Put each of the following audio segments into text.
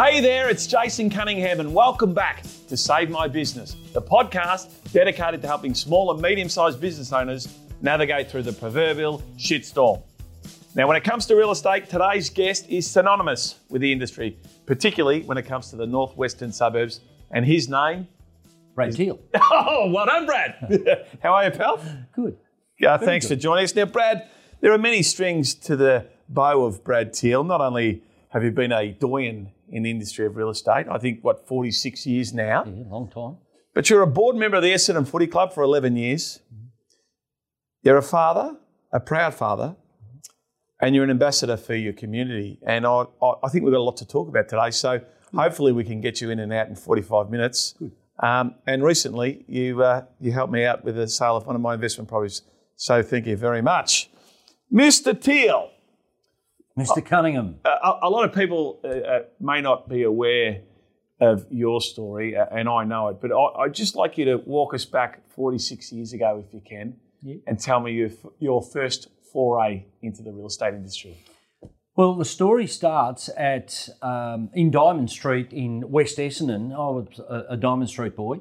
Hey there, it's Jason Cunningham, and welcome back to Save My Business, the podcast dedicated to helping small and medium sized business owners navigate through the proverbial shitstorm. Now, when it comes to real estate, today's guest is synonymous with the industry, particularly when it comes to the northwestern suburbs, and his name. Brad Teal. Oh, well done, Brad. How are you, pal? Good. Uh, thanks for joining us. Now, Brad, there are many strings to the bow of Brad Teal. Not only have you been a doyen in the industry of real estate, I think, what, 46 years now, Yeah, long time. but you're a board member of the Essendon Footy Club for 11 years. You're a father, a proud father, and you're an ambassador for your community. And I, I, think we've got a lot to talk about today. So hopefully we can get you in and out in 45 minutes. Um, and recently you uh, you helped me out with the sale of one of my investment properties. So thank you very much, Mr. Teal. Mr. Cunningham. a, a lot of people uh, uh, may not be aware of your story, uh, and I know it, but I, I'd just like you to walk us back 46 years ago, if you can, and tell me your, your first foray into the real estate industry. Well, the story starts at um, in Diamond Street in West Essendon. I was a, a Diamond Street boy,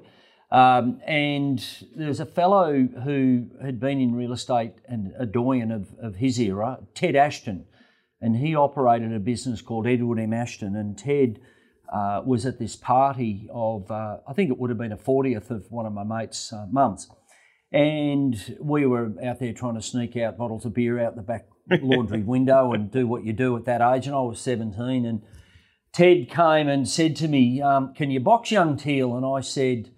um, and there was a fellow who had been in real estate and a doyen of, of his era, Ted Ashton, and he operated a business called Edward M. Ashton. And Ted uh, was at this party of, uh, I think it would have been a 40th of one of my mates' uh, mums. And we were out there trying to sneak out bottles of beer out the back laundry window and do what you do at that age. And I was 17. And Ted came and said to me, um, Can you box young Teal? And I said,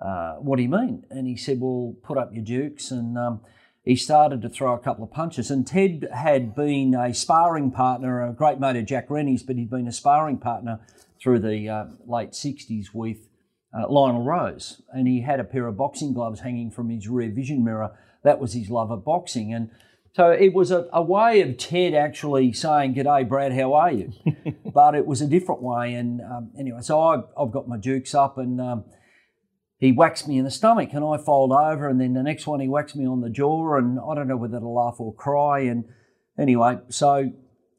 uh, What do you mean? And he said, Well, put up your dukes. And um, he started to throw a couple of punches. And Ted had been a sparring partner, a great mate of Jack Rennie's, but he'd been a sparring partner through the uh, late 60s with uh, Lionel Rose, and he had a pair of boxing gloves hanging from his rear vision mirror. That was his love of boxing, and so it was a, a way of Ted actually saying, "G'day, Brad, how are you?" but it was a different way. And um, anyway, so I, I've got my dukes up, and um, he whacks me in the stomach, and I fold over, and then the next one he whacks me on the jaw, and I don't know whether to laugh or cry. And anyway, so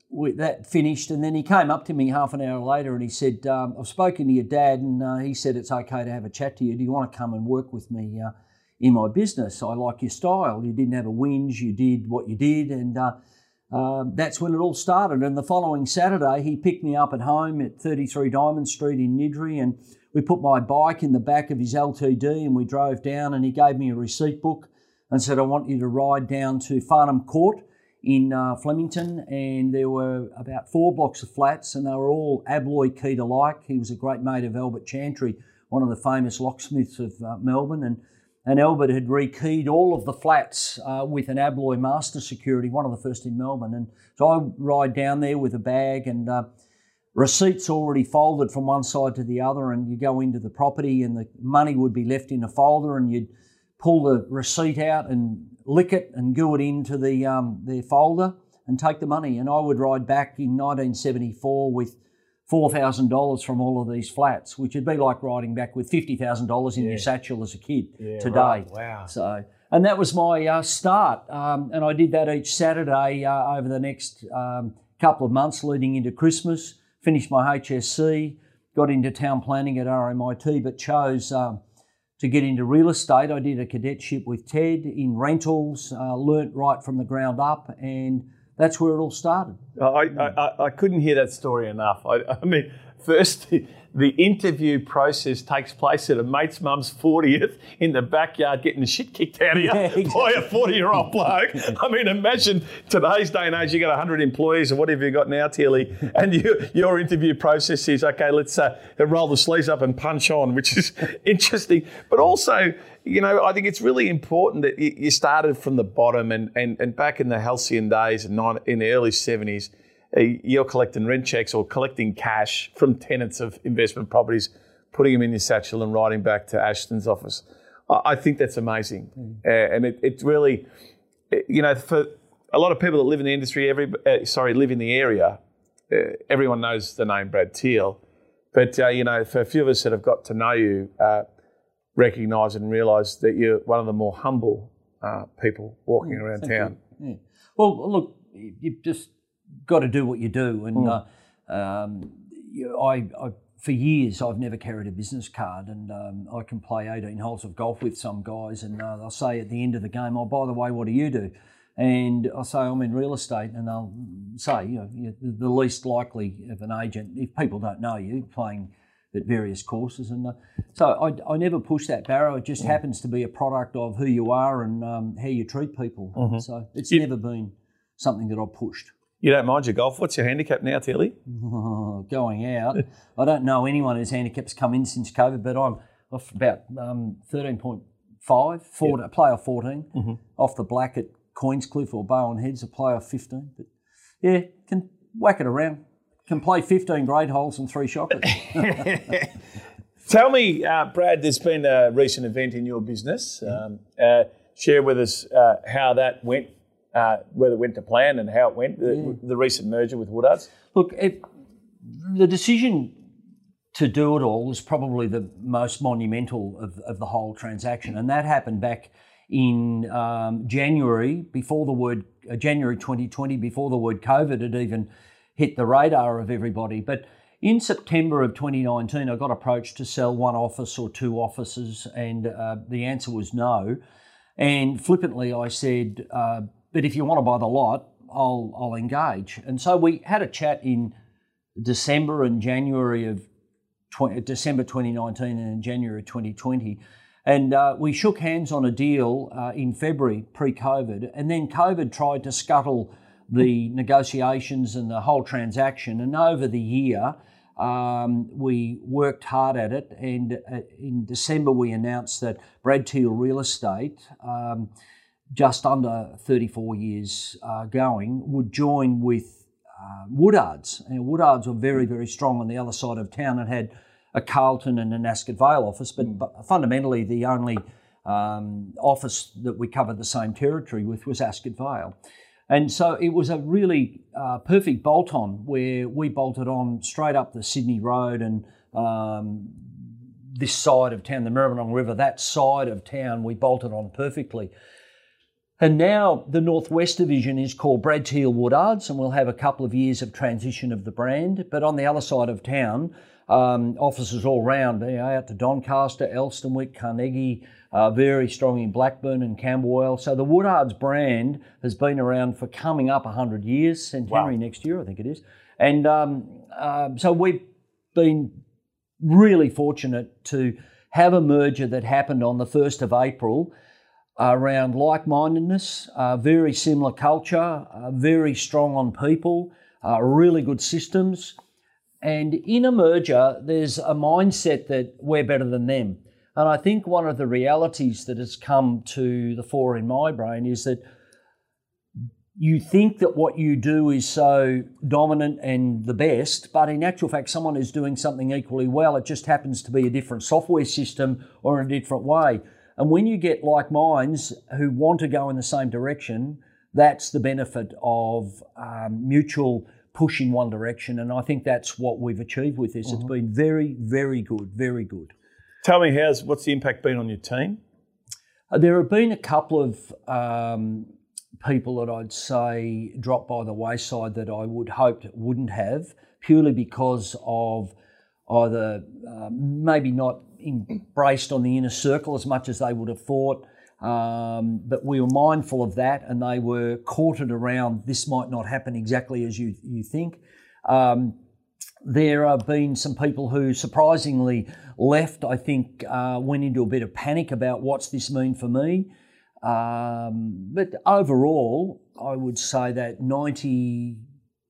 we, that finished, and then he came up to me half an hour later and he said, um, "I've spoken to your dad, and uh, he said it's okay to have a chat to you. Do you want to come and work with me uh, in my business? I like your style. You didn't have a whinge. You did what you did, and uh, um, that's when it all started. And the following Saturday, he picked me up at home at 33 Diamond Street in Niddrie, and we put my bike in the back of his LTD, and we drove down, and he gave me a receipt book and said, "I want you to ride down to Farnham Court." in uh, Flemington, and there were about four blocks of flats, and they were all Abloy keyed alike. He was a great mate of Albert Chantry, one of the famous locksmiths of uh, Melbourne, and and Albert had rekeyed all of the flats uh, with an Abloy Master Security, one of the first in Melbourne. And so I ride down there with a bag and uh, receipts already folded from one side to the other, and you go into the property, and the money would be left in a folder, and you'd pull the receipt out and lick it and goo it into the um, their folder and take the money. And I would ride back in 1974 with four thousand dollars from all of these flats, which would be like riding back with fifty thousand dollars in your satchel as a kid today. right. Wow. So, and that was my uh, start, um, and I did that each Saturday uh, over the next um, couple of months leading into Christmas. Finished my HSC, got into town planning at RMIT, but chose. Um, to get into real estate, I did a cadetship with Ted in rentals, uh, learnt right from the ground up, and that's where it all started. I, I, I, couldn't hear that story enough. I, I mean, first, the, interview process takes place at a mate's mum's 40th in the backyard getting the shit kicked out of you Yeah, exactly. by a 40 year old bloke. I mean, imagine today's day and age, you've got 100 employees or whatever you got now, Tilly, and you, your interview process is okay, let's uh, roll the sleeves up and punch on, which is interesting. But also, you know, I think it's really important that you started from the bottom and, and, and back in the halcyon days in, nine, in the early 70s, uh, you're collecting rent checks or collecting cash from tenants of investment properties, putting them in your satchel and riding back to Ashton's office. I, think that's amazing. Uh, and it, it really, you know, for a lot of people that live in the industry, every uh, sorry, live in the area, uh, everyone knows the name Brad Teal. But, uh, you know, for a few of us that have got to know you, uh, recognise and realise that you're one of the more humble uh, people walking around town. Yeah. Well, look, you've just got to do what you do, and uh, um, I, I for years I've never carried a business card, and um, I can play 18 holes of golf with some guys, and uh, they'll say at the end of the game, "Oh, by the way, what do you do?" And I say I'm in real estate, and they'll say, you know, you're the least likely of an agent if people don't know you playing at various courses, and uh, so I, I, never push that barrow. It just mm. happens to be a product of who you are and um, how you treat people. Mm-hmm. So it's you, never been something that I've pushed. You don't mind your golf. What's your handicap now, Tilly? Going out. I don't know anyone whose handicap's come in since COVID, but I'm off about um, 13.5, four, yep. player 14, mm-hmm. off the black at Queenscliff or Barwon Heads, a player 15. But yeah, can whack it around. Can play 15 grade holes and three shockers. Tell me, uh, Brad, there's been a recent event in your business. Um, uh, share with us uh, how that went uh, whether it went to plan and how it went, the, yeah. the recent merger with Woodards? Look, it, the decision to do it all was probably the most monumental of, of the whole transaction, and that happened back in um, January before the word uh, January 2020, before the word COVID had even hit the radar of everybody. But in September of 2019, I got approached to sell one office or two offices, and uh, the answer was no. And flippantly, I said, uh, but if you want to buy the lot, I'll, I'll engage. And so we had a chat in December and January of 20, December 2019 and January 2020. And uh, we shook hands on a deal uh, in February pre COVID. And then COVID tried to scuttle the negotiations and the whole transaction. And over the year, um, we worked hard at it. And uh, in December, we announced that Brad Teal Real Estate. Um, just under 34 years uh, going, would join with uh, Woodards. And Woodards were very, very strong on the other side of town and had a Carlton and an Ascot Vale office, but, but fundamentally the only um, office that we covered the same territory with was Ascot Vale. And so it was a really uh, perfect bolt on where we bolted on straight up the Sydney Road and um, this side of town, the Maribyrnong River, that side of town, we bolted on perfectly. And now the Northwest Division is called Brad Teal Woodards, and we'll have a couple of years of transition of the brand. But on the other side of town, um, offices all round, you know, out to Doncaster, Elsternwick, Carnegie, uh, very strong in Blackburn and Camberwell. So the Woodards brand has been around for coming up 100 years, centenary wow. next year, I think it is. And um, uh, so we've been really fortunate to have a merger that happened on the 1st of April around like mindedness, uh, very similar culture, uh, very strong on people, uh, really good systems. And in a merger, there's a mindset that we're better than them. And I think one of the realities that has come to the fore in my brain is that you think that what you do is so dominant and the best, but in actual fact, someone is doing something equally well. It just happens to be a different software system or a different way. And when you get like minds who want to go in the same direction, that's the benefit of um, mutual push in one direction. And I think that's what we've achieved with this. Mm-hmm. It's been very, very good, very good. Tell me, how's what's the impact been on your team? Uh, there have been a couple of um, people that I'd say dropped by the wayside that I would hope wouldn't have, purely because of either uh, maybe not embraced on the inner circle as much as they would have thought. Um, but we were mindful of that and they were courted around this might not happen exactly as you, you think. Um, there have been some people who surprisingly left, I think, uh, went into a bit of panic about what's this mean for me. Um, but overall, I would say that 90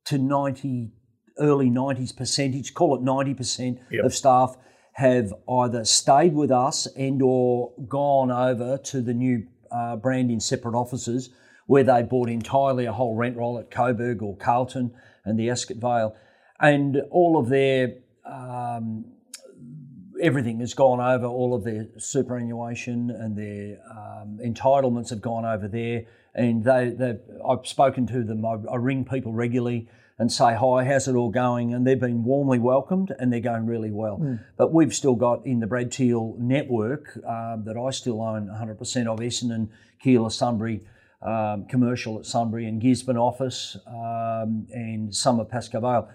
to 90, early 90s percentage, call it 90% yep. of staff have either stayed with us and or gone over to the new uh, brand in separate offices where they bought entirely a whole rent roll at Coburg or Carlton and the Ascot Vale. And all of their, um, everything has gone over, all of their superannuation and their um, entitlements have gone over there. And they, I've spoken to them, I, I ring people regularly and say, Hi, how's it all going? And they've been warmly welcomed and they're going really well. Mm. But we've still got in the Brad Teal network uh, that I still own 100% of Essendon, Keilor, Sunbury. Um, commercial at Sunbury and Gisborne office um, and some of Pascoe Vale.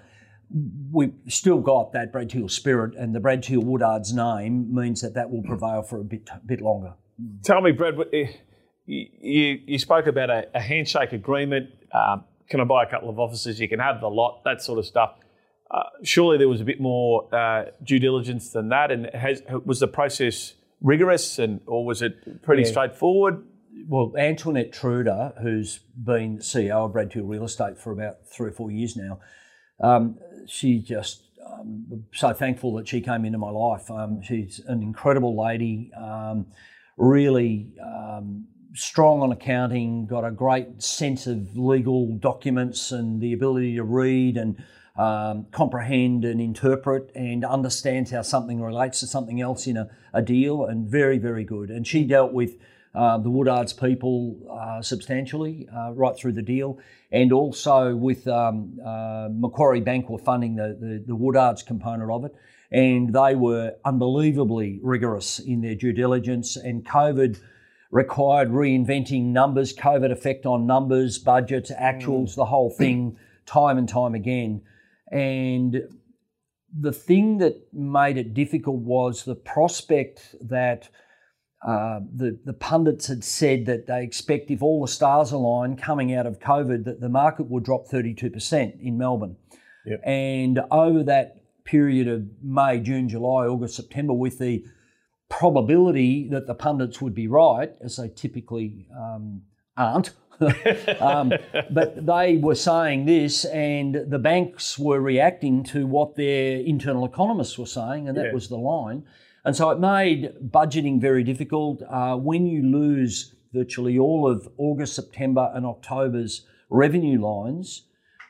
we've still got that Brad Teal spirit, and the Brad Teal Woodards name means that that will prevail for a bit bit longer. Tell me, Brad, you, you, you spoke about a, a handshake agreement. Um, can I buy a couple of offices? You can have the lot, that sort of stuff. Uh, surely there was a bit more uh, due diligence than that, and has, was the process rigorous, and or was it pretty yeah. straightforward? Well, Antoinette Truder, who's been CEO of Brad Teal Real Estate for about three or four years now, um, she just um, so thankful that she came into my life. Um, she's an incredible lady, um, really um, strong on accounting, got a great sense of legal documents and the ability to read and um, comprehend and interpret and understands how something relates to something else in a, a deal, and very, very good. And she dealt with uh, the Woodards people uh, substantially uh, right through the deal, and also with um, uh, Macquarie Bank were funding the, the, the Woodards component of it, and they were unbelievably rigorous in their due diligence. And COVID required reinventing numbers, COVID effect on numbers, budgets, actuals, mm. the whole thing, time and time again. And the thing that made it difficult was the prospect that uh, the, the pundits had said that they expect if all the stars align coming out of COVID that the market will drop 32% in Melbourne. Yep. And over that period of May, June, July, August, September, with the probability that the pundits would be right, as they typically um, aren't, um, but they were saying this, and the banks were reacting to what their internal economists were saying, and that yeah. was the line. And so it made budgeting very difficult. Uh, when you lose virtually all of August, September, and October's revenue lines,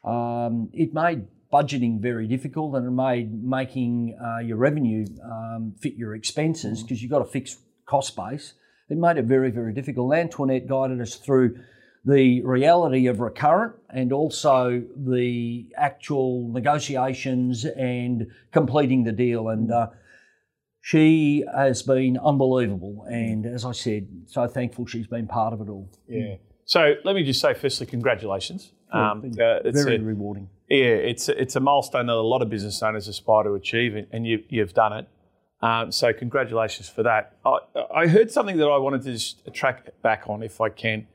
um, it made budgeting very difficult and it made making uh, your revenue um, fit your expenses because mm. you've got a fixed cost base. It made it very, very difficult. Antoinette guided us through the reality of recurrent and also the actual negotiations and completing the deal. And uh, she has been unbelievable. And as I said, so thankful she's been part of it all. Yeah. So let me just say, firstly, congratulations. Yeah, um, uh, it's very a, rewarding. Yeah, it's it's a milestone that a lot of business owners aspire to achieve, and you, you've done it. Um, so congratulations for that. I, I, heard something that I wanted to just track back on, if I can.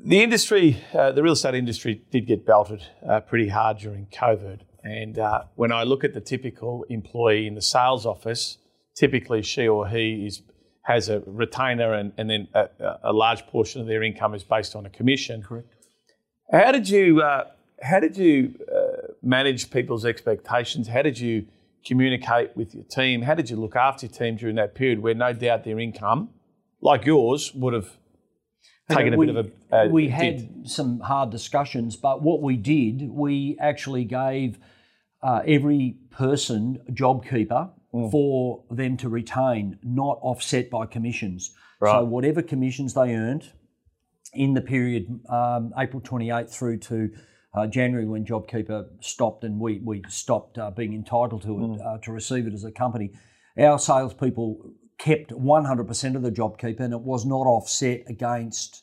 The industry, uh, the real estate industry, did get belted uh, pretty hard during COVID. And uh, when I look at the typical employee in the sales office, typically she or he is has a retainer and, and then a, a, large portion of their income is based on a commission. Correct. How did you uh, how did you uh, manage people's expectations? How did you communicate with your team? How did you look after your team during that period where no doubt their income, like yours, would have taken we, a bit of a. Uh, we had some hard discussions, but what we did, we actually gave uh, every person a JobKeeper mm. for them to retain, not offset by commissions. Right. So whatever commissions they earned in the period um, April 28th through to uh, January when JobKeeper stopped and we, we stopped uh, being entitled to it, mm. uh, to receive it as a company, our salespeople kept 100% of the JobKeeper and it was not offset against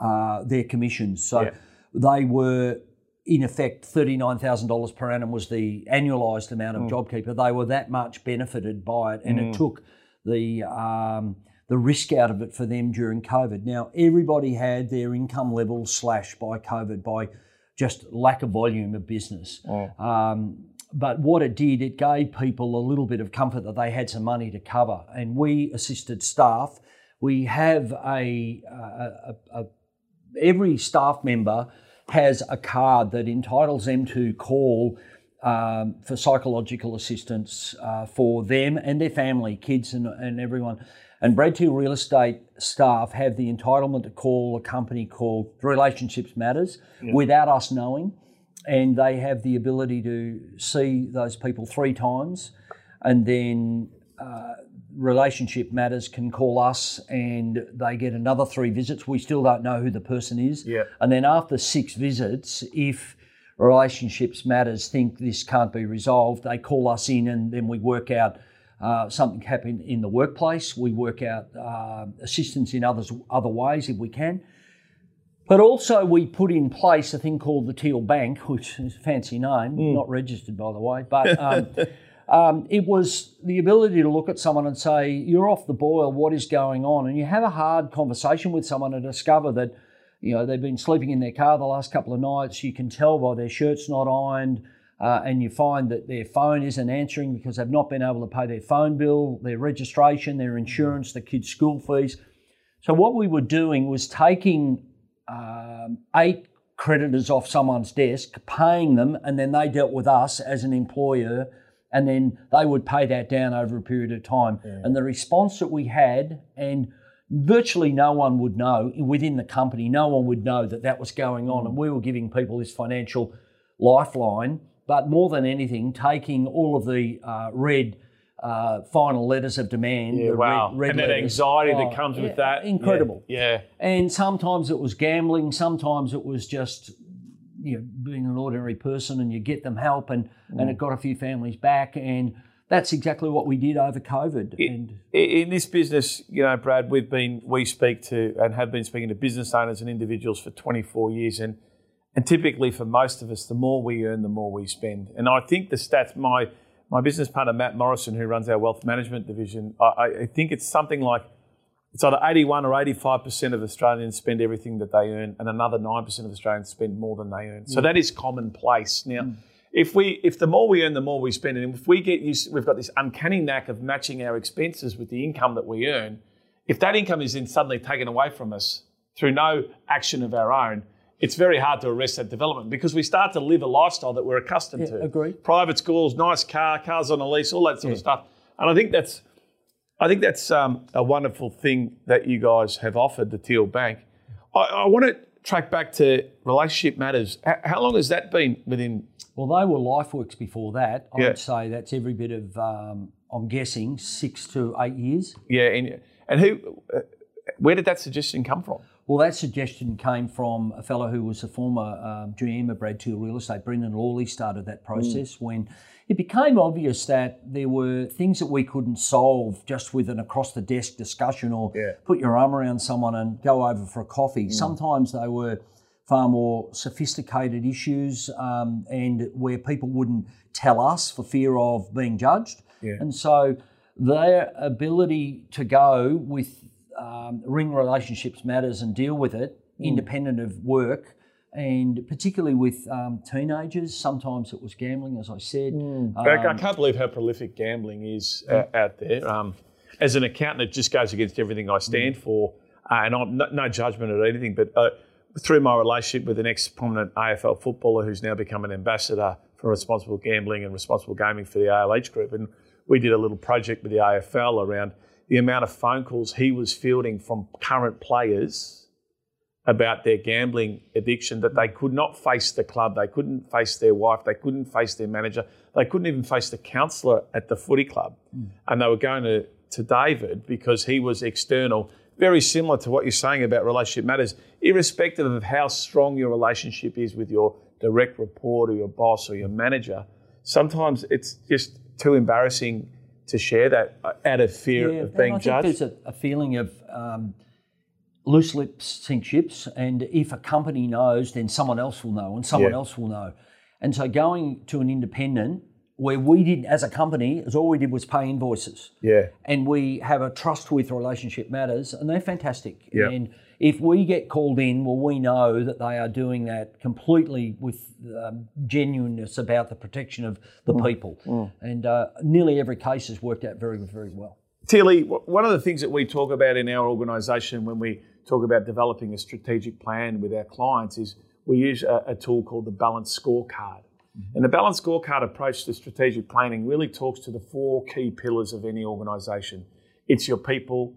uh, their commissions. So yeah. they were, in effect, $39,000 per annum was the annualised amount of mm. JobKeeper. They were that much benefited by it and mm. it took the. Um, the risk out of it for them during COVID. Now, everybody had their income levels slashed by COVID by just lack of volume of business. Oh. Um, but what it did, it gave people a little bit of comfort that they had some money to cover. And we assisted staff. We have a, a, a, a every staff member has a card that entitles them to call um, for psychological assistance uh, for them and their family, kids, and, and everyone. And Brad Teal Real Estate staff have the entitlement to call a company called Relationships Matters yeah. without us knowing. And they have the ability to see those people three times. And then uh, Relationship Matters can call us and they get another three visits. We still don't know who the person is. Yeah. And then after six visits, if Relationships Matters think this can't be resolved, they call us in and then we work out uh, something happen in the workplace. We work out uh, assistance in others other ways if we can. But also, we put in place a thing called the Teal Bank, which is a fancy name, Hmm. not registered by the way. But um, um, it was the ability to look at someone and say, "You're off the boil. What is going on?" And you have a hard conversation with someone and discover that, you know, they've been sleeping in their car the last couple of nights. You can tell by their shirt's not ironed. Uh, and you find that their phone isn't answering because they've not been able to pay their phone bill, their registration, their insurance, the kids' school fees. So what we were doing was taking um, eight creditors off someone's desk, paying them, and then they dealt with us as an employer, and then they would pay that down over a period of time. And the response that we had, and virtually no one would know within the company, no one would know that that was going on, and we were giving people this financial lifeline. But more than anything, taking all of the uh, red uh, final letters of demand, Yeah, the wow. red, red and that letters. anxiety Oh, that comes yeah, with that. incredible. Yeah. And sometimes it was gambling, sometimes it was just you know being an ordinary person and you get them help and, and it got a few families back and that's exactly what we did over COVID. and In this business, you know, Brad, we've been we speak to and have been speaking to business owners and individuals for 24 years, and and typically for most of us, the more we earn, the more we spend. And I think the stats, my my business partner Matt Morrison, who runs our wealth management division, I, I- think it's something like it's either 81 or 85 percent of Australians spend everything that they earn, and another nine percent of Australians spend more than they earn. So mm. that is commonplace now. Mm. If we, if the more we earn, the more we spend, and if we get used, we've got this uncanny knack of matching our expenses with the income that we earn. If that income is then suddenly taken away from us through no action of our own, it's very hard to arrest that development because we start to live a lifestyle that we're accustomed Yeah, to. agree. Private schools, nice car, cars on a lease, all that sort of stuff. And I think that's I think that's um, a wonderful thing that you guys have offered the Teal Bank. I, I want to track back to relationship matters. H- how long has that been within? well, they were LifeWorks before that. I Yeah. would say that's every bit of, um, I'm guessing, six to eight years. Yeah, and, and who? Uh, where did that suggestion come from? Well, that suggestion came from a fellow who was a former um, GM of Brad Teal Real Estate, Brendan Lawley, started that process when it became obvious that there were things that we couldn't solve just with an across the desk discussion or Yeah. put your arm around someone and go over for a coffee. Sometimes they were far more sophisticated issues um, and where people wouldn't tell us for fear of being judged. Yeah. And so their ability to go with um, ring relationships matters and deal with it independent of work and particularly with um, teenagers. Sometimes it was gambling as i said. Um, I can't believe how prolific gambling is uh, out there. Um, as an accountant, it just goes against everything I stand for, uh, and I'm no, no judgment or anything. But uh, through my relationship with an ex-prominent AFL footballer who's now become an ambassador for responsible gambling and responsible gaming for the ALH group, and we did a little project with the AFL around the amount of phone calls he was fielding from current players about their gambling addiction that they could not face the club, they couldn't face their wife, they couldn't face their manager, they couldn't even face the counsellor at the footy club. Hmm. And they were going to, to David because he was external, very similar to what you're saying about relationship matters, irrespective of how strong your relationship is with your direct report or your boss or your manager. Sometimes it's just too embarrassing to share that uh, out of fear Yeah, of being I think judged. there's a, a feeling of um, loose lips sink ships, and if a company knows, then someone else will know, and someone Yeah. else will know. And so going to an independent where we did, as a company, as all we did was pay invoices. Yeah. And we have a trust with relationship matters, and they're fantastic. Yeah. And if we get called in, well, we know that they are doing that completely with um, genuineness about the protection of the Mm. people. And uh, nearly every case has worked out very, very well. Tilly, one of the things that we talk about in our organisation when we talk about developing a strategic plan with our clients is we use a, a tool called the Balanced Scorecard. And the Balanced Scorecard approach to strategic planning really talks to the four key pillars of any organisation. It's your people,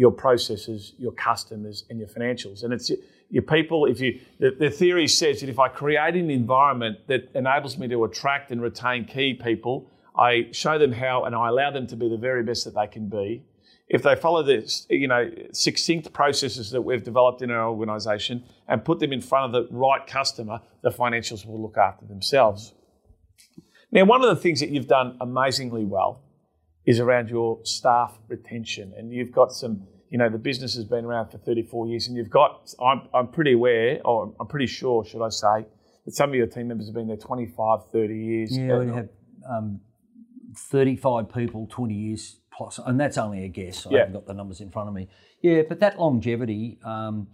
your processes, your customers, and your financials. And it's your, people. If you, the, the theory says that if I create an environment that enables me to attract and retain key people, I show them how, and I allow them to be the very best that they can be. If they follow the you know succinct processes that we've developed in our organisation and put them in front of the right customer, the financials will look after themselves. Now, one of the things that you've done amazingly well is around your staff retention, and you've got some you know, the business has been around for 34 years, and you've got, I'm, I'm pretty aware, or I'm pretty sure, should I say, that some of your team members have been there 25, 30 years. Yeah, we have um, 35 people, 20 years plus, and that's only a guess. I Yeah. haven't got the numbers in front of me. Yeah, but that longevity um,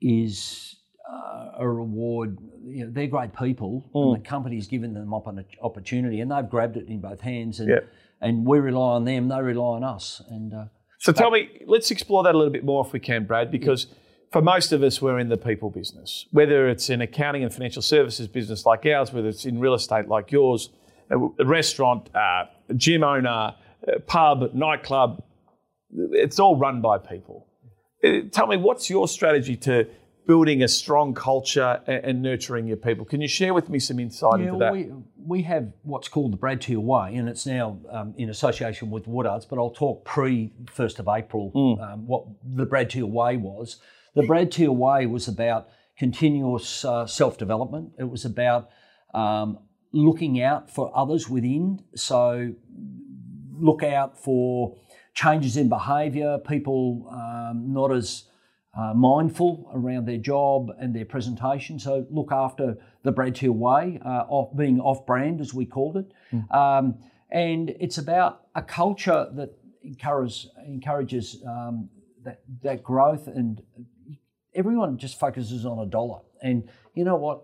is uh, a reward. You know, they're great people, Mm. and the company's given them an opportunity, and they've grabbed it in both hands. And, Yeah. And we rely on them, they rely on us. And uh, So tell me, let's explore that a little bit more if we can, Brad, because for most of us, we're in the people business. Whether it's in accounting and financial services business like ours, whether it's in real estate like yours, a a restaurant, uh, gym owner, uh, pub, nightclub, it's all run by people. Uh, Tell me, what's your strategy to building a strong culture and, nurturing your people? Can you share with me some insight Yeah, into that? we, we have what's called the Brad Teal Way, and it's now um, in association with Woodards, but I'll talk pre 1st of April Hmm. um, what the Brad Teal Way was. The Brad Teal Way was about continuous uh, self development, it was about um, looking out for others within. So, look out for changes in behaviour, people um, not as uh, mindful around their job and their presentation. So look after the Brad Teal way, uh, off, being off-brand as we called it. Um, and it's about a culture that encourages encourages um, that that growth and everyone just focuses on a dollar. And you know what?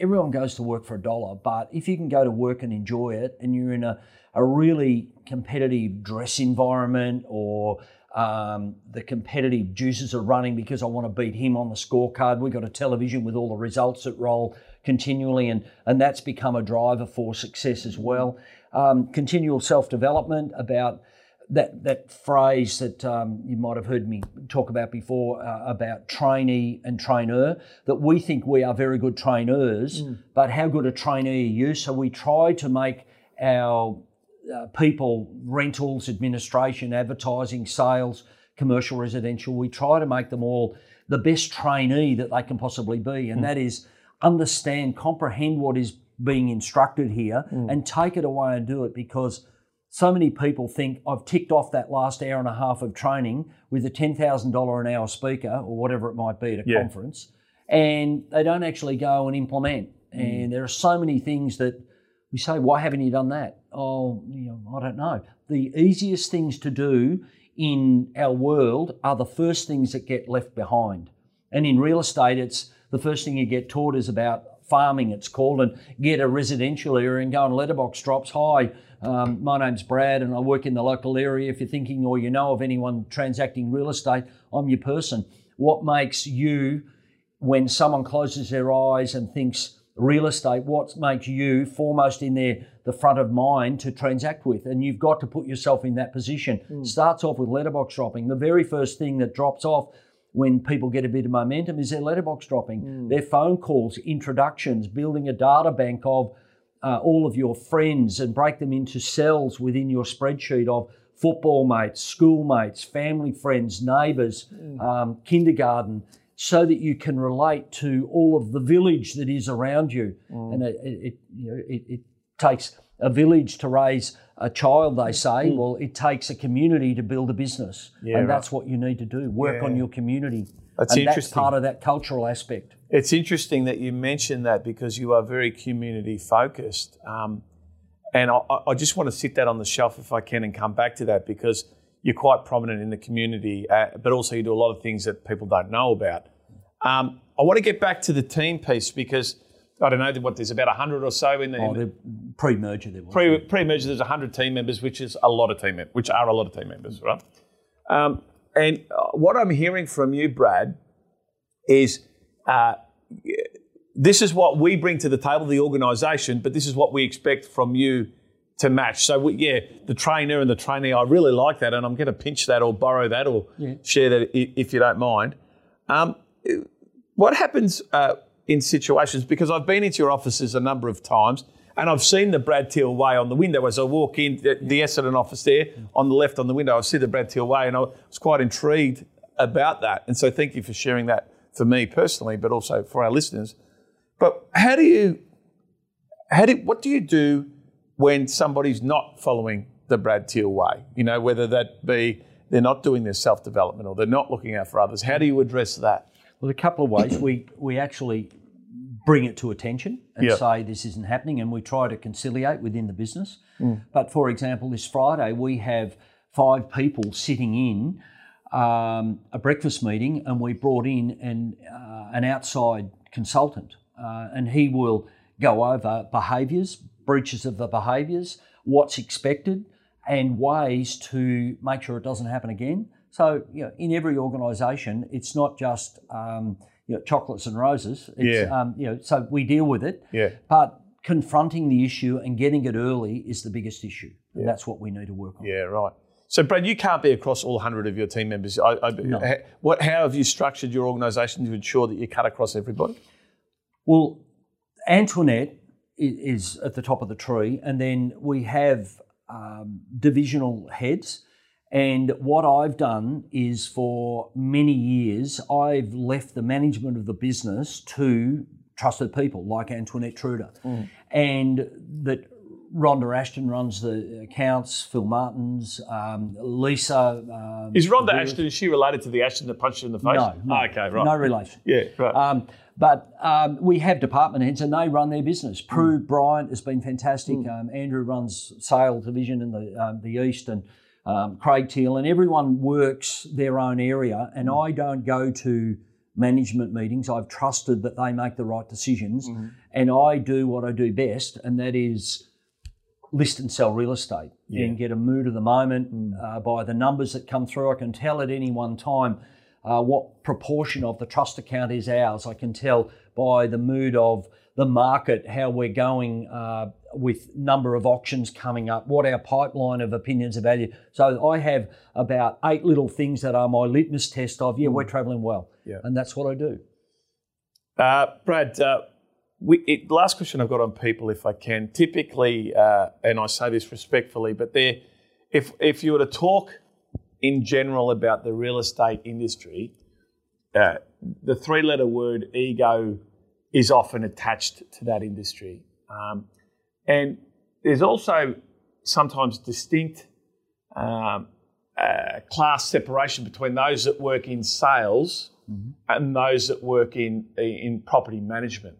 Everyone goes to work for a dollar, but if you can go to work and enjoy it and you're in a, a really competitive dress environment or um, the competitive juices are running because I want to beat him on the scorecard. We've got a television with all the results that roll continually, and, and that's become a driver for success as well. Um, continual self development about that that phrase that um, you might have heard me talk about before uh, about trainee and trainer that we think we are very good trainers but how good a trainee are you so we try to make our uh, people rentals administration advertising sales commercial residential we try to make them all the best trainee that they can possibly be and hmm. that is understand comprehend what is being instructed here hmm. and take it away and do it because so many people think I've ticked off that last hour and a half of training with a $10,000 an hour speaker or whatever it might be at a Yeah. conference, and they don't actually go and implement. Hmm. And there are so many things that we say, why haven't you done that? Oh, you know, I don't know. The easiest things to do in our world are the first things that get left behind. And in real estate, it's the first thing you get taught is about farming, it's called, and get a residential area and go on letterbox drops. Hi, um, my name's Brad and I work in the local area. If you're thinking or you know of anyone transacting real estate, I'm your person. What makes you, when someone closes their eyes and thinks real estate, what makes you foremost in their the front of mind to transact with? And you've got to put yourself in that position. Starts off with letterbox dropping. The very first thing that drops off when people get a bit of momentum is their letterbox dropping, their phone calls, introductions, building a data bank of uh, all of your friends and break them into cells within your spreadsheet of football mates, schoolmates, family friends, neighbours, um, kindergarten, so that you can relate to all of the village that is around you. And it, it, you know, it, it takes a village to raise a child, they say. Well, it takes a community to build a business. Yeah, and right. that's what you need to do work on your community. That's and interesting. That's part of that cultural aspect. It's interesting that you mentioned that because you are very community focused. Um, and I- I just want to sit that on the shelf if I can and come back to that because you're quite prominent in the community, uh, but also you do a lot of things that people don't know about. Um, I want to get back to the team piece because I don't know what there's about 100 or so in the, Oh, the pre-merger there was. pre pre-merger. There's 100 team members, which is a lot of team members, which are a lot of team members, right? Um, and uh, what I'm hearing from you, Brad, is uh, this is what we bring to the table, the organisation, but this is what we expect from you to match. So, we, yeah, the trainer and the trainee, I really like that, and I'm going to pinch that or borrow that or share that if you don't mind. Um, what happens uh, in situations, because I've been into your offices a number of times, and I've seen the Brad Teal Way on the window as I walk in, the, the Essendon office there on the left on the window, I see the Brad Teal Way, and I was quite intrigued about that. And so thank you for sharing that for me personally, but also for our listeners. But how do you, how do, what do you do when somebody's not following the Brad Teal way? You know, whether that be they're not doing their self development or they're not looking out for others. How do you address that? Well, a couple of ways. we we actually bring it to attention and Yeah. say this isn't happening, and we try to conciliate within the business. Mm. But for example, this Friday we have five people sitting in um, a breakfast meeting, and we brought in an uh, an outside consultant, uh, and he will go over behaviours, breaches of the behaviours, what's expected, and ways to make sure it doesn't happen again. So, you know, in every organisation, it's not just um, you know chocolates and roses. It's, Yeah. Um, you know, so we deal with it. Yeah. But confronting the issue and getting it early is the biggest issue, and that's what we need to work on. Yeah, right. So, Brad, you can't be across all 100 of your team members. I, I, No. ha- what, how have you structured your organisation to ensure that you cut across everybody? Well, Antoinette is at the top of the tree, and then we have um, divisional heads. And what I've done is for many years, I've left the management of the business to trusted people like Antoinette Truder. And that Rhonda Ashton runs the accounts, Phil Martins, um, Lisa. Um, Is Rhonda Ashton, is she related to the Ashton that punched you in the face? no, no, Oh, okay, right. no relation. Yeah, right. Um, but um, we have department heads and they run their business. Prue Bryant has been fantastic. Um, Andrew runs sales division in the um, the east, and um, Craig Teal, and everyone works their own area. And I don't go to management meetings. I've trusted that they make the right decisions, and I do what I do best, and that is list and sell real estate and get a mood of the moment and uh, by the numbers that come through. I can tell at any one time uh, what proportion of the trust account is ours. I can tell by the mood of the market how we're going uh, with number of auctions coming up, what our pipeline of opinions of value. So I have about eight little things that are my litmus test of yeah we're travelling well, Yeah. and that's what I do. Uh, Brad, uh, we, it, last question I've got on people, if I can. Typically, uh, and I say this respectfully, but if if you were to talk in general about the real estate industry, uh, the three-letter word ego is often attached to that industry, um, and there's also sometimes distinct um, uh, class separation between those that work in sales and those that work in in property management.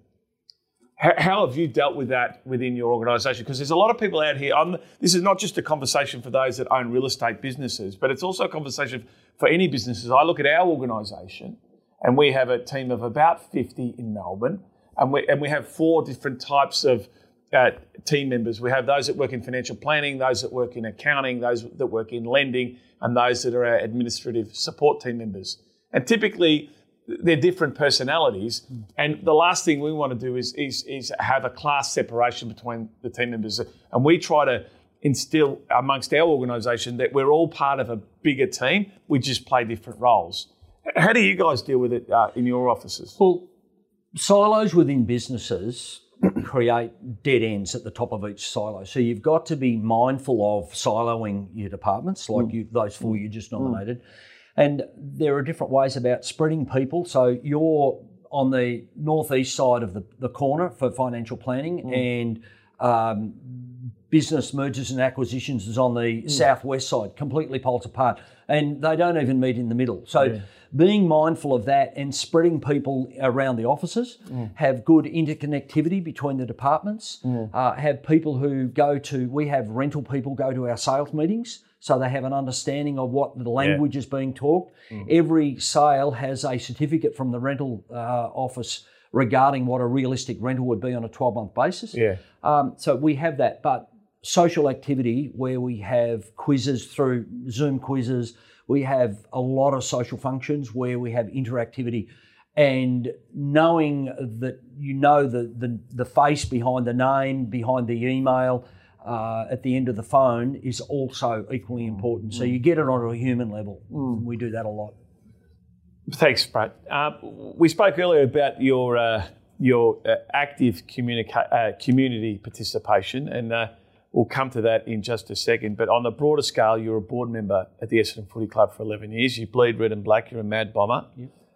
How, have you dealt with that within your organisation? Because there's a lot of people out here. This is not just a conversation for those that own real estate businesses, but it's also a conversation for any businesses. I look at our organisation, and we have a team of about 50 in Melbourne, and we and we have four different types of uh, team members. We have those that work in financial planning, those that work in accounting, those that work in lending, and those that are our administrative support team members. And typically, they're different personalities. And the last thing we want to do is, is, is have a class separation between the team members. And we try to instill amongst our organisation that we're all part of a bigger team. We just play different roles. How do you guys deal with it uh, in your offices? Well, silos within businesses create dead ends at the top of each silo. So you've got to be mindful of siloing your departments, like you, those four you just nominated. And there are different ways about spreading people. So you're on the northeast side of the, the corner for financial planning, and um, business mergers and acquisitions is on the southwest side, completely poles apart, and they don't even meet in the middle. So, being mindful of that and spreading people around the offices, have good interconnectivity between the departments, uh, have people who go to, we have rental people go to our sales meetings. So they have an understanding of what the language is being talked. Every sale has a certificate from the rental uh, office regarding what a realistic rental would be on a 12 month basis. Yeah. Um, so we have that, but social activity where we have quizzes through Zoom quizzes, we have a lot of social functions where we have interactivity, and knowing that you know the the, the face behind the name, behind the email. Uh, at the end of the phone is also equally important. So you get it on a human level. We do that a lot. Thanks, Brad. Uh, we spoke earlier about your uh, your uh, active communica- uh, community participation, and uh, we'll come to that in just a second. But on a broader scale, you're a board member at the Essendon Footy Club for 11 years. You bleed red and black. You're a mad bomber.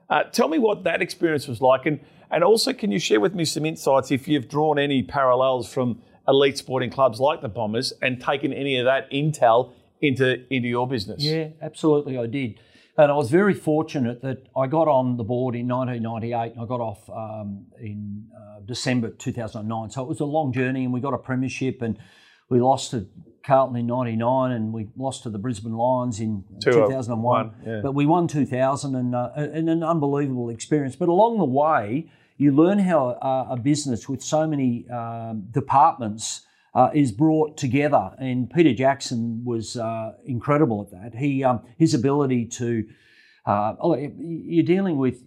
Uh, tell me what that experience was like, and and also can you share with me some insights if you've drawn any parallels from elite sporting clubs like the Bombers and taken any of that intel into into your business. Yeah, absolutely, I did. And I was very fortunate that I got on the board in 1998 and I got off um, in uh, December 2009. So it was a long journey and we got a premiership and we lost to Carlton in 99 and we lost to the Brisbane Lions in 2001. Yeah. But we won 2000 and, uh, and an unbelievable experience. But along the way, you learn how a, a business with so many um, departments uh, is brought together. And Peter Jackson was uh, incredible at that. He, um, his ability to, uh, oh, you're dealing with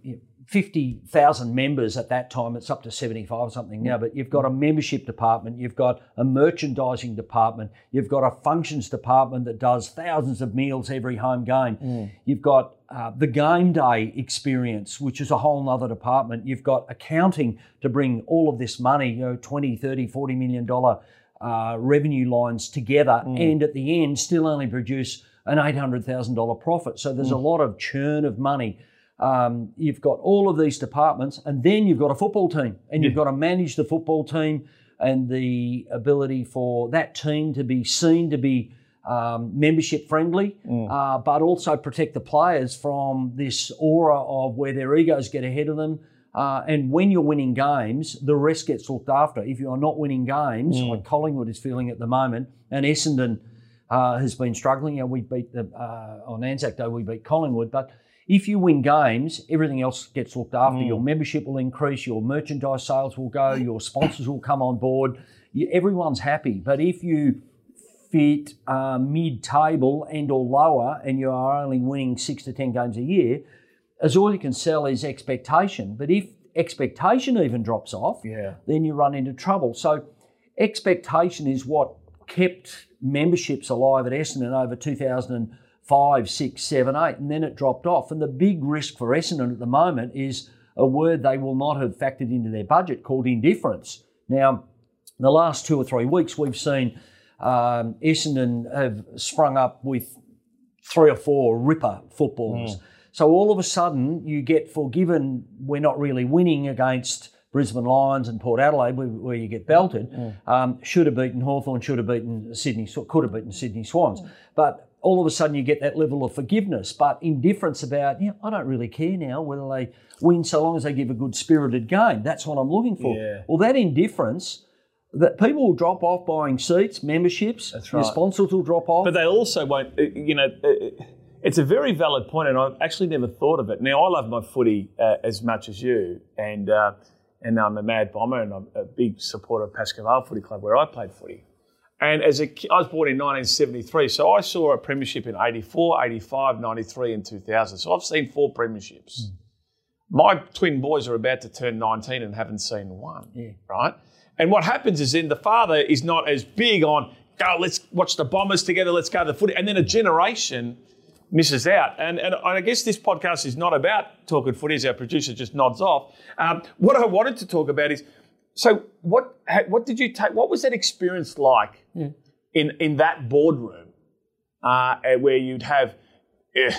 50,000 members at that time. It's up to 75 or something now, but you've got a membership department, you've got a merchandising department, you've got a functions department that does thousands of meals every home game. Mm. You've got uh, the game day experience, which is a whole other department. You've got accounting to bring all of this money, you know, 20, 30, 40 million dollar uh, revenue lines together mm. and at the end still only produce an $800,000 profit. So there's mm. a lot of churn of money um, you've got all of these departments, and then you've got a football team, and you've got to manage the football team and the ability for that team to be seen to be um, membership friendly, mm. uh, but also protect the players from this aura of where their egos get ahead of them. Uh, and when you're winning games, the rest gets looked after. If you are not winning games, mm. like Collingwood is feeling at the moment, and Essendon uh, has been struggling, and we beat the uh, on Anzac Day we beat Collingwood, but if you win games, everything else gets looked after. Mm. Your membership will increase, your merchandise sales will go, your sponsors will come on board. Everyone's happy. But if you fit uh, mid-table and or lower, and you are only winning six to ten games a year, as all you can sell is expectation. But if expectation even drops off, yeah. then you run into trouble. So expectation is what kept memberships alive at Essendon over 2000 five, six, seven, eight, and then it dropped off. And the big risk for Essendon at the moment is a word they will not have factored into their budget called indifference. Now, in the last two or three weeks, we've seen um, Essendon have sprung up with three or four ripper footballers. Mm. So all of a sudden, you get forgiven. We're not really winning against Brisbane Lions and Port Adelaide, where, you get belted. Mm. Um, should have beaten Hawthorn, should have beaten Sydney, could have beaten Sydney Swans. Mm. But all of a sudden you get that level of forgiveness, but indifference about, yeah, I don't really care now whether they win so long as they give a good spirited game. That's what I'm looking for. Yeah. Well, that indifference, that people will drop off buying seats, memberships, That's right. your sponsors will drop off. But they also won't, uh, you know, uh, it's a very valid point, and I've actually never thought of it. Now, I love my footy uh, as much as you, and uh, and I'm a mad bomber, and I'm a big supporter of Pascoe Vale Footy Club, where I played footy. And as a, I was born in 1973, so I saw a premiership in 84, 85, 93, and 2000. So I've seen four premierships. Mm. My twin boys are about to turn 19 and haven't seen one, yeah. right? And what happens is then the father is not as big on, go, let's watch the Bombers together, let's go to the footy. And then a generation misses out. And, and I guess this podcast is not about talking footy, as our producer just nods off. Um, what I wanted to talk about is so what what did you take? What was that experience like yeah. in in that boardroom uh, where you'd have, uh,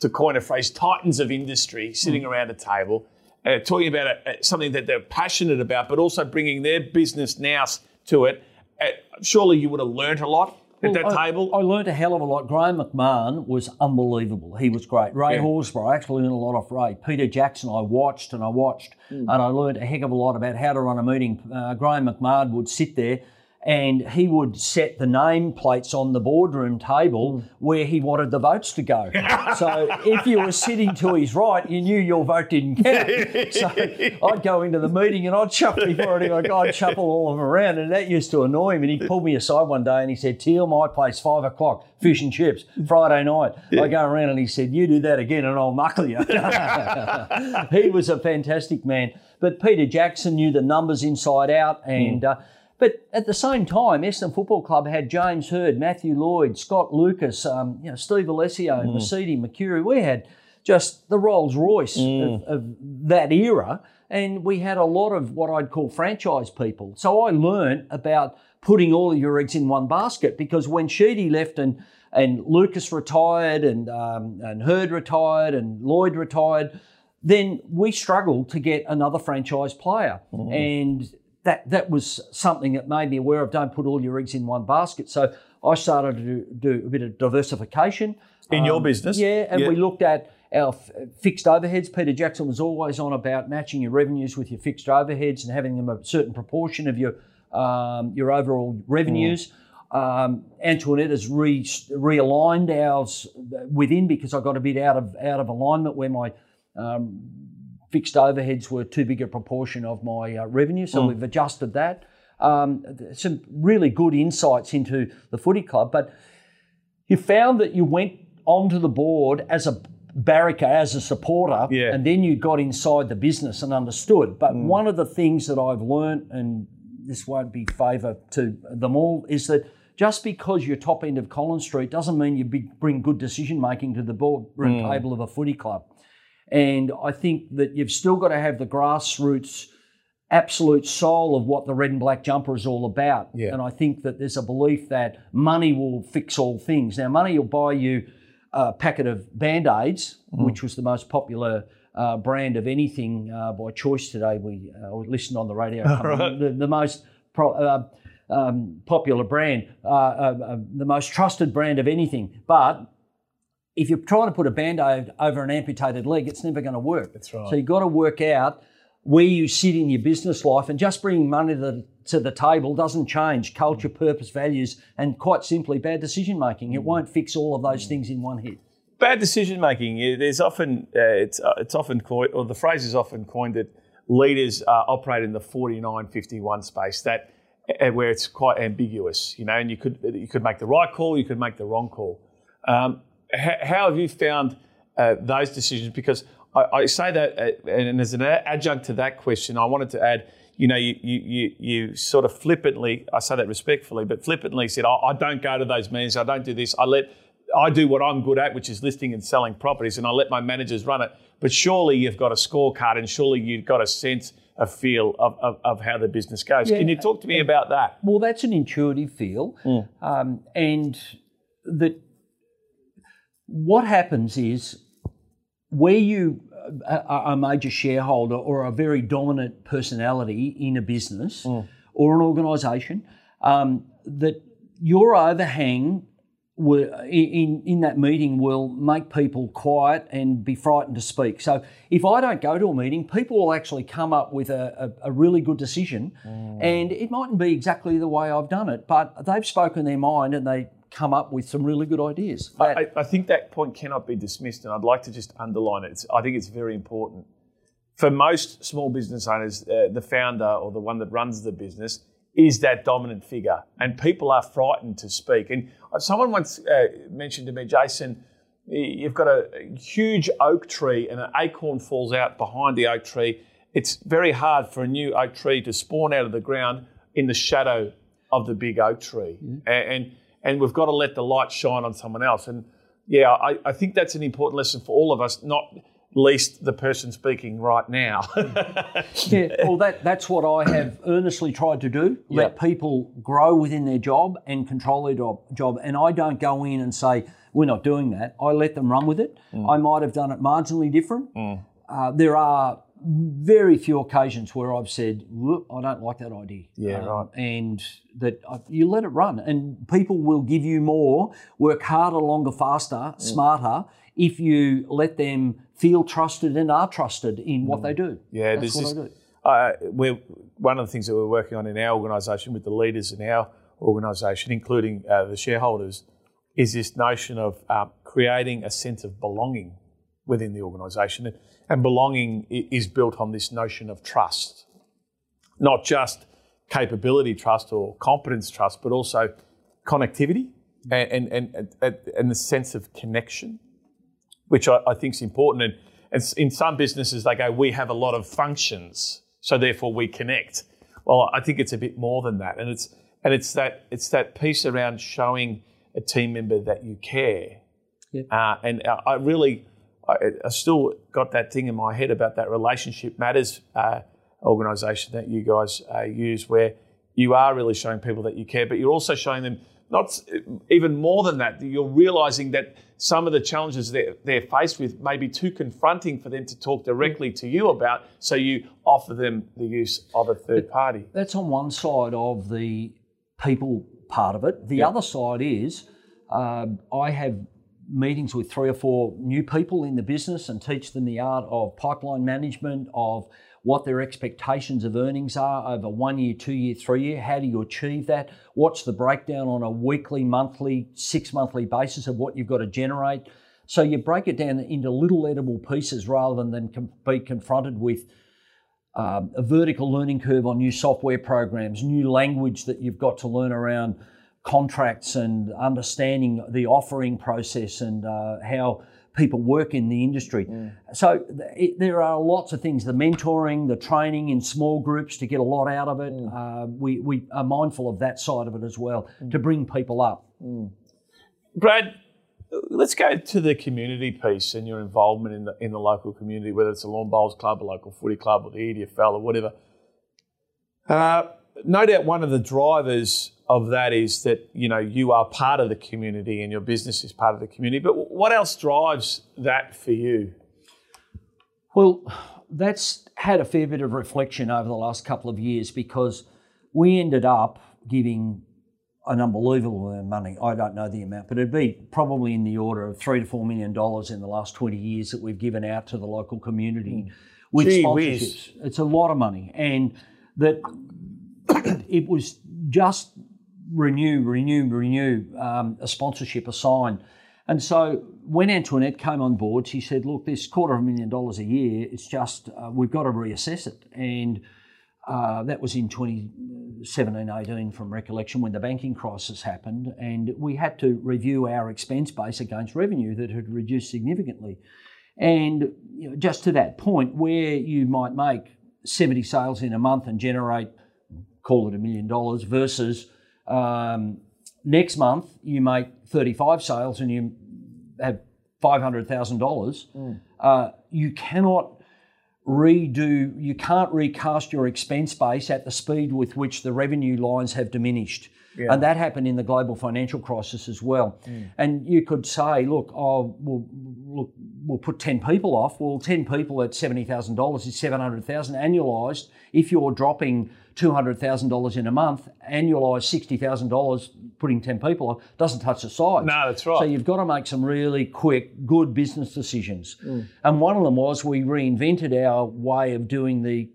to coin a phrase, titans of industry sitting mm. around a table, uh, talking about a, something that they're passionate about, but also bringing their business now to it. Uh, surely you would have learnt a lot at that I, table? I learned a hell of a lot. Graeme McMahon was unbelievable. He was great. Ray yeah. Horsburgh, I actually learned a lot off Ray. Peter Jackson, I watched and I watched, mm. and I learned a heck of a lot about how to run a meeting. Uh, Graeme McMahon would sit there and he would set the name plates on the boardroom table where he wanted the votes to go. so if you were sitting to his right, you knew your vote didn't count. So I'd go into the meeting and I'd shuffle before anyone, I'd shuffle all of them around, and that used to annoy him. And he pulled me aside one day and he said, "Teal, my place, five o'clock, fish and chips, Friday night." Yeah. I go around and he said, "You do that again, and I'll knuckle you." he was a fantastic man. But Peter Jackson knew the numbers inside out, and. Mm. Uh, but at the same time, Essendon Football Club had James Hird, Matthew Lloyd, Scott Lucas, um, you know, Steve Alessio, mm. Mercedes Mercuri. We had just the Rolls Royce mm. of, of, that era, and we had a lot of what I'd call franchise people. So I learned about putting all of your eggs in one basket because when Sheedy left and and Lucas retired and um, and Hird retired and Lloyd retired, then we struggled to get another franchise player. Mm. And that that was something that made me aware of don't put all your eggs in one basket. So I started to do, do a bit of diversification in your business. Yeah, and we looked at our f- fixed overheads. Peter Jackson was always on about matching your revenues with your fixed overheads and having them a certain proportion of your um, your overall revenues. Um, Antoinette has re- realigned ours within because I got a bit out of out of alignment where my um, fixed overheads were too big a proportion of my uh, revenue, so we've adjusted that. Um, some really good insights into the footy club, but you found that you went onto the board as a barracker, as a supporter, Yeah. and then you got inside the business and understood. But one of the things that I've learnt, and this won't be favour to them all, is that just because you're top end of Collins Street doesn't mean you bring good decision making to the boardroom table of a footy club. And I think that you've still got to have the grassroots absolute soul of what the red and black jumper is all about. Yeah. And I think that there's a belief that money will fix all things. Now, money will buy you a packet of band aids, which was the most popular. Uh, brand of anything uh, by choice today. We uh, we listened on the radio. the, the most pro, uh, um, popular brand, uh, uh, uh, the most trusted brand of anything. But if you're trying to put a band aid over an amputated leg, it's never going to work. That's right. So you've got to work out where you sit in your business life, and just bringing money to the, to the table doesn't change culture, purpose, values, and quite simply bad decision making. It won't fix all of those things in one hit. bad decision making. There's often uh, it's uh, it's often coined, or the phrase is often coined that leaders uh, operate in the 49-51 space that uh, where it's quite ambiguous, you know, and you could you could make the right call, you could make the wrong call. Um, how, how have you found uh, those decisions? Because I, I say that, uh, and as an adjunct to that question, I wanted to add. You know, you, you, you, you sort of flippantly, I say that respectfully, but flippantly said, I, I don't go to those meetings, I don't do this. I let I do what I'm good at, which is listing and selling properties, and I let my managers run it. But surely you've got a scorecard, and surely you've got a sense, a feel of, of, of how the business goes. Can you talk to me about that? Well, that's an intuitive feel, um, and that what happens is where you uh, are a major shareholder or a very dominant personality in a business or an organisation, um, that your overhang in, in that meeting will make people quiet and be frightened to speak. So if I don't go to a meeting, people will actually come up with a, a, a really good decision, and it mightn't be exactly the way I've done it, but they've spoken their mind and they come up with some really good ideas. That- I, I think that point cannot be dismissed, and I'd like to just underline it. It's, I think it's very important. For most small business owners, uh, the founder or the one that runs the business is that dominant figure, and people are frightened to speak. And someone once uh, mentioned to me, Jason, you've got a huge oak tree, and an acorn falls out behind the oak tree. It's very hard for a new oak tree to spawn out of the ground in the shadow of the big oak tree, A- and and we've got to let the light shine on someone else. And yeah, I, I think that's an important lesson for all of us, not least the person speaking right now. Yeah, well, that, that's what I have earnestly tried to do. Let people grow within their job and control their job. job. And I don't go in and say, we're not doing that. I let them run with it. I might have done it marginally different. Uh, there are very few occasions where I've said, I don't like that idea. Yeah, right. And that uh, you let it run, and people will give you more, work harder, longer, faster, smarter if you let them feel trusted and are trusted in what they do. Yeah, That's what this. I do. Uh, we're one of the things that we're working on in our organisation with the leaders in our organisation, including uh, the shareholders, is this notion of um, creating a sense of belonging within the organisation, and, belonging is built on this notion of trust, not just capability trust or competence trust, but also connectivity and and and, and, the sense of connection which I, I think is important. And, and in some businesses, they go, we have a lot of functions, so therefore we connect. Well, I think it's a bit more than that, and it's and it's that it's that piece around showing a team member that you care. Yeah. Uh, and I I really, I, I still got that thing in my head about that relationship matters uh, organisation that you guys uh, use, where you are really showing people that you care, but you're also showing them not even more than that. You're realising that some of the challenges they're, they're faced with may be too confronting for them to talk directly to you about, so you offer them the use of a third party. That's on one side of the people part of it. The other side is um, I have meetings with three or four new people in the business and teach them the art of pipeline management, of what their expectations of earnings are over one year, two year, three year. How do you achieve that? What's the breakdown on a weekly, monthly, six monthly basis of what you've got to generate? So you break it down into little edible pieces rather than com- be confronted with um, a vertical learning curve on new software programs, new language that you've got to learn around contracts and understanding the offering process and uh, how people work in the industry. Mm. So it, there are lots of things the mentoring, the training in small groups to get a lot out of it. Mm. Uh, we, we are mindful of that side of it as well mm. to bring people up. Mm. Brad, let's go to the community piece and your involvement in the in the local community, whether it's a lawn bowls club, a local footy club, or the EDFL, or whatever. Uh, no doubt, one of the drivers of that is that you know you are part of the community and your business is part of the community. But what else drives that for you? Well, that's had a fair bit of reflection over the last couple of years because we ended up giving an unbelievable amount of money. I don't know the amount, but it'd be probably in the order of three to four million dollars in the last 20 years that we've given out to the local community mm. with Gee sponsorships. Whiz. It's a lot of money. And that it was just renew, renew, renew um, a sponsorship assigned. And so when Antoinette came on board, she said, look, this quarter of a million dollars a year, it's just, uh, we've got to reassess it. And uh, that was in 2017 18 from recollection when the banking crisis happened, and we had to review our expense base against revenue that had reduced significantly. And you know, just to that point, where you might make 70 sales in a month and generate, call it a million dollars, versus um, next month you make 35 sales and you have $500,000, mm. uh, you cannot redo, you can't recast your expense base at the speed with which the revenue lines have diminished. Yeah. And that happened in the global financial crisis as well. Mm. And you could say, look, oh, we'll, look, we'll put 10 people off. Well, 10 people at $70,000 is 700,000 annualized. If you're dropping $200,000 in a month, annualised $60,000 putting 10 people on, doesn't touch the sides. No, that's right. So you've got to make some really quick, good business decisions. Mm. And one of them was we reinvented our way of doing the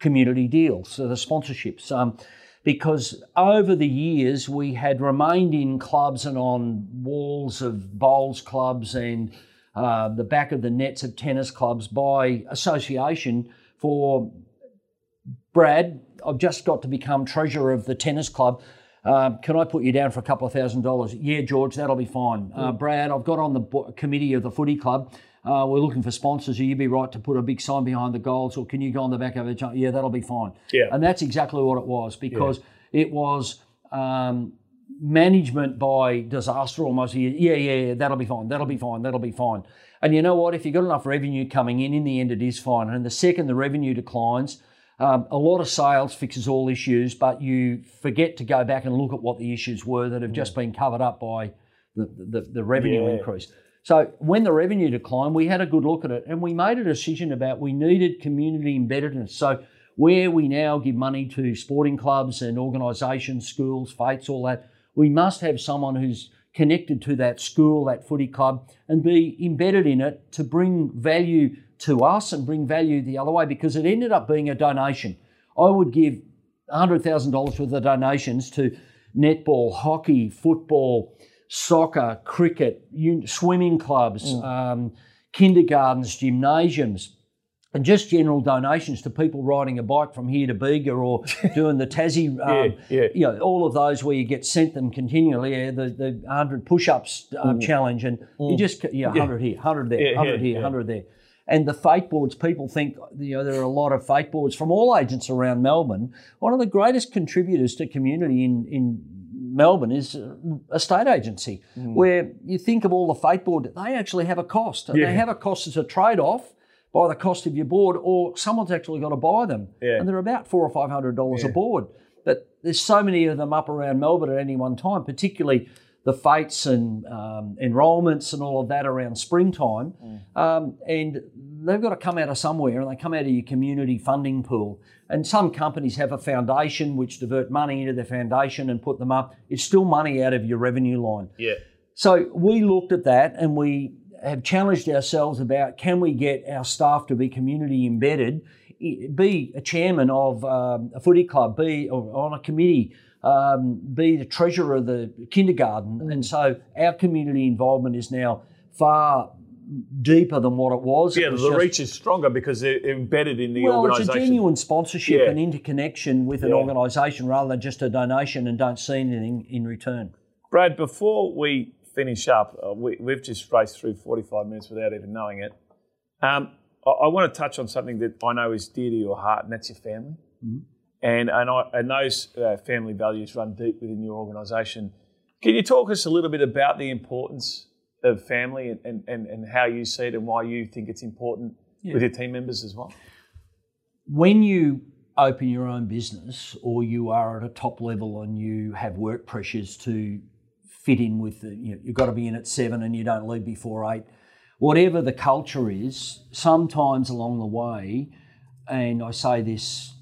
community deals, so the sponsorships. Um, because over the years we had remained in clubs and on walls of bowls clubs and uh, the back of the nets of tennis clubs by association for Brad, I've just got to become treasurer of the tennis club. Uh, can I put you down for a couple of thousand dollars? Yeah, George, that'll be fine. Uh, Brad, I've got on the bo- committee of the footy club. Uh, we're looking for sponsors. Will you be right to put a big sign behind the goals, or can you go on the back of it? Yeah, that'll be fine. Yeah, and that's exactly what it was because yeah. it was um, management by disaster almost. Yeah, yeah, yeah, that'll be fine. That'll be fine. That'll be fine. And you know what? If you've got enough revenue coming in, in the end, it is fine. And the second the revenue declines um, a lot of sales fixes all issues, but you forget to go back and look at what the issues were that have mm. just been covered up by the, the, the revenue yeah. increase. So when the revenue declined, we had a good look at it and we made a decision about we needed community embeddedness. So where we now give money to sporting clubs and organisations, schools, faiths, all that, we must have someone who's connected to that school, that footy club, and be embedded in it to bring value to us and bring value the other way because it ended up being a donation. I would give $100,000 worth of donations to netball, hockey, football, soccer, cricket, swimming clubs, mm. um, kindergartens, gymnasiums, and just general donations to people riding a bike from here to Bega or doing the Tassie, um, yeah, yeah. you know, all of those where you get sent them continually, yeah, the, the 100 push-ups um, mm. challenge, and mm. you just, yeah, 100 here, 100 there, 100 here, 100 there. And the faith boards, people think you know there are a lot of faith boards from all agents around Melbourne. One of the greatest contributors to community in, in Melbourne is a state agency, mm. where you think of all the faith board, they actually have a cost. And yeah. they have a cost as a trade off by the cost of your board, or someone's actually got to buy them. Yeah. And they're about four or five hundred dollars yeah. a board. But there's so many of them up around Melbourne at any one time, particularly the fêtes and um, enrolments and all of that around springtime. Um, and they've got to come out of somewhere and they come out of your community funding pool. And some companies have a foundation which divert money into their foundation and put them up. It's still money out of your revenue line. Yeah. So we looked at that and we have challenged ourselves about can we get our staff to be community embedded, be a chairman of um, a footy club, be on a committee, um, be the treasurer of the kindergarten. And so our community involvement is now far deeper than what it was. It Yeah, was the just- reach is stronger because they're embedded in the organization. well, it's a genuine sponsorship Yeah. and interconnection with an Yeah. organisation rather than just a donation and don't see anything in return. Brad, before we finish up, uh, we, we've just raced through 45 minutes without even knowing it. Um, I, I want to touch on something that I know is dear to your heart, and that's your family. And, and, I, and those uh, family values run deep within your organisation. Can you talk us a little bit about the importance of family and, and, and, how you see it and why you think it's important with your team members as well? when you open your own business or you are at a top level and you have work pressures to fit in with the, you know, you've got to be in at seven and you don't leave before eight, whatever the culture is, sometimes along the way, and I say this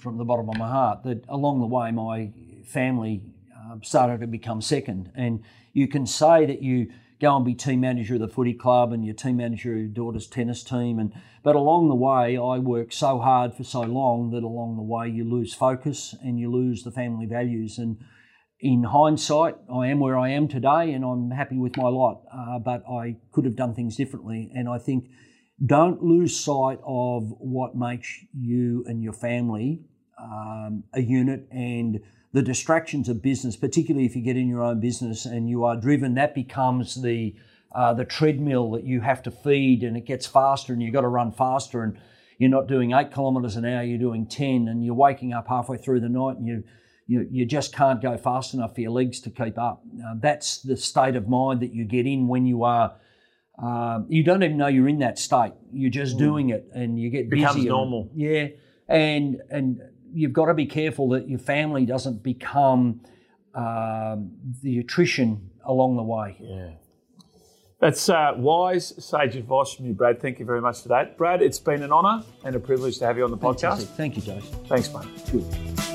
from the bottom of my heart, that along the way my family um, started to become second. And you can say that you go and be team manager of the footy club and you're team manager of your daughter's tennis team. And but along the way, I worked so hard for so long that along the way you lose focus and you lose the family values. And in hindsight, I am where I am today, and I'm happy with my lot. Uh, but I could have done things differently, and I think don't lose sight of what makes you and your family um, a unit and the distractions of business, particularly if you get in your own business and you are driven, that becomes the uh, the treadmill that you have to feed, and it gets faster, and you've got to run faster, and you're not doing eight kilometres an hour, you're doing ten, and you're waking up halfway through the night, and you you, you just can't go fast enough for your legs to keep up. Uh, that's the state of mind that you get in when you are. Um, you don't even know you're in that state. You're just doing it, and you get Becomes busy and- normal. yeah, and and you've got to be careful that your family doesn't become um, the attrition along the way. Yeah. That's uh, wise, sage advice from you, Brad. Thank you very much for that. Brad, it's been an honour and a privilege to have you on the podcast. Fantastic. Thank you, Jason. Thanks, mate. Good.